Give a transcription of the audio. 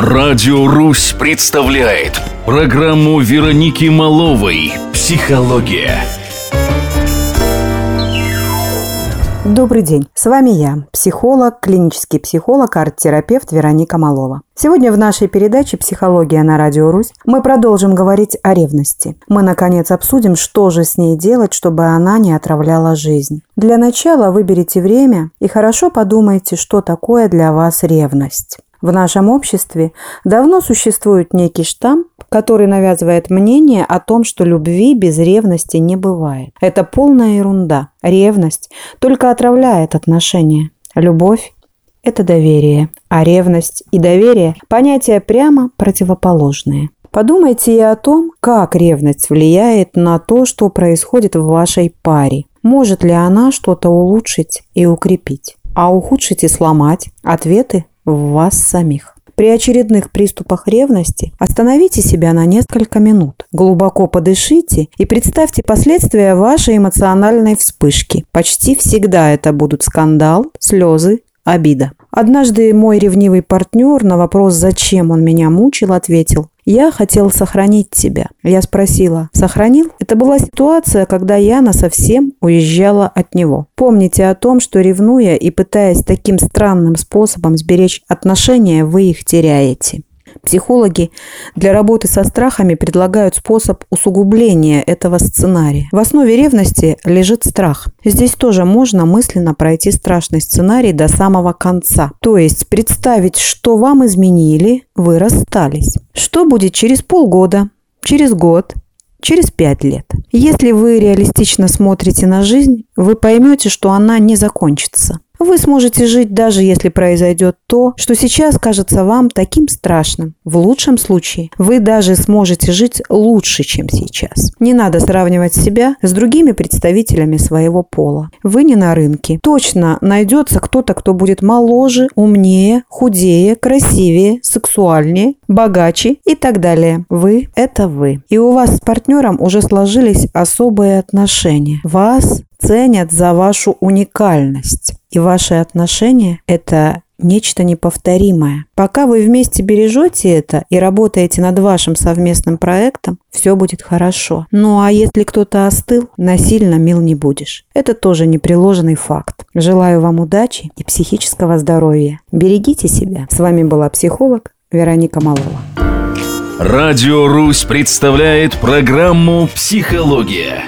Радио «Русь» представляет программу Вероники Маловой «Психология». Добрый день, с вами я, психолог, клинический психолог, арт-терапевт Вероника Малова. Сегодня в нашей передаче «Психология на Радио Русь» мы продолжим говорить о ревности. Мы, наконец, обсудим, что же с ней делать, чтобы она не отравляла жизнь. Для начала выберите время и хорошо подумайте, что такое для вас ревность. В нашем обществе давно существует некий штамп, который навязывает мнение о том, что любви без ревности не бывает. Это полная ерунда. Ревность только отравляет отношения. Любовь – это доверие, а ревность и доверие – понятия прямо противоположные. Подумайте и о том, как ревность влияет на то, что происходит в вашей паре. Может ли она что-то улучшить и укрепить? А ухудшить и сломать? Ответы в вас самих. При очередных приступах ревности остановите себя на несколько минут, глубоко подышите и представьте последствия вашей эмоциональной вспышки. Почти всегда это будут скандал, слезы, обида. Однажды мой ревнивый партнер на вопрос, зачем он меня мучил, ответил «Я хотел сохранить тебя». Я спросила «Сохранил?» Это была ситуация, когда я насовсем уезжала от него. Помните о том, что ревнуя и пытаясь таким странным способом сберечь отношения, вы их теряете. Психологи для работы со страхами предлагают способ усугубления этого сценария. В основе ревности лежит страх. Здесь тоже можно мысленно пройти страшный сценарий до самого конца. То есть представить, что вам изменили, вы расстались. Что будет через полгода, через год, через пять лет. Если вы реалистично смотрите на жизнь, вы поймете, что она не закончится. Вы сможете жить даже если произойдет то, что сейчас кажется вам таким страшным. В лучшем случае вы даже сможете жить лучше, чем сейчас. Не надо сравнивать себя с другими представителями своего пола. Вы не на рынке. Точно найдется кто-то, кто будет моложе, умнее, худее, красивее, сексуальнее, богаче и так далее. Вы – это вы. И у вас с партнером уже сложились особые отношения. Вас ценят за вашу уникальность. И ваши отношения – это нечто неповторимое. Пока вы вместе бережете это и работаете над вашим совместным проектом, все будет хорошо. Ну а если кто-то остыл, насильно мил не будешь. Это тоже непреложный факт. Желаю вам удачи и психического здоровья. Берегите себя. С вами была психолог Вероника Малова. Радио «Русь» представляет программу «Психология».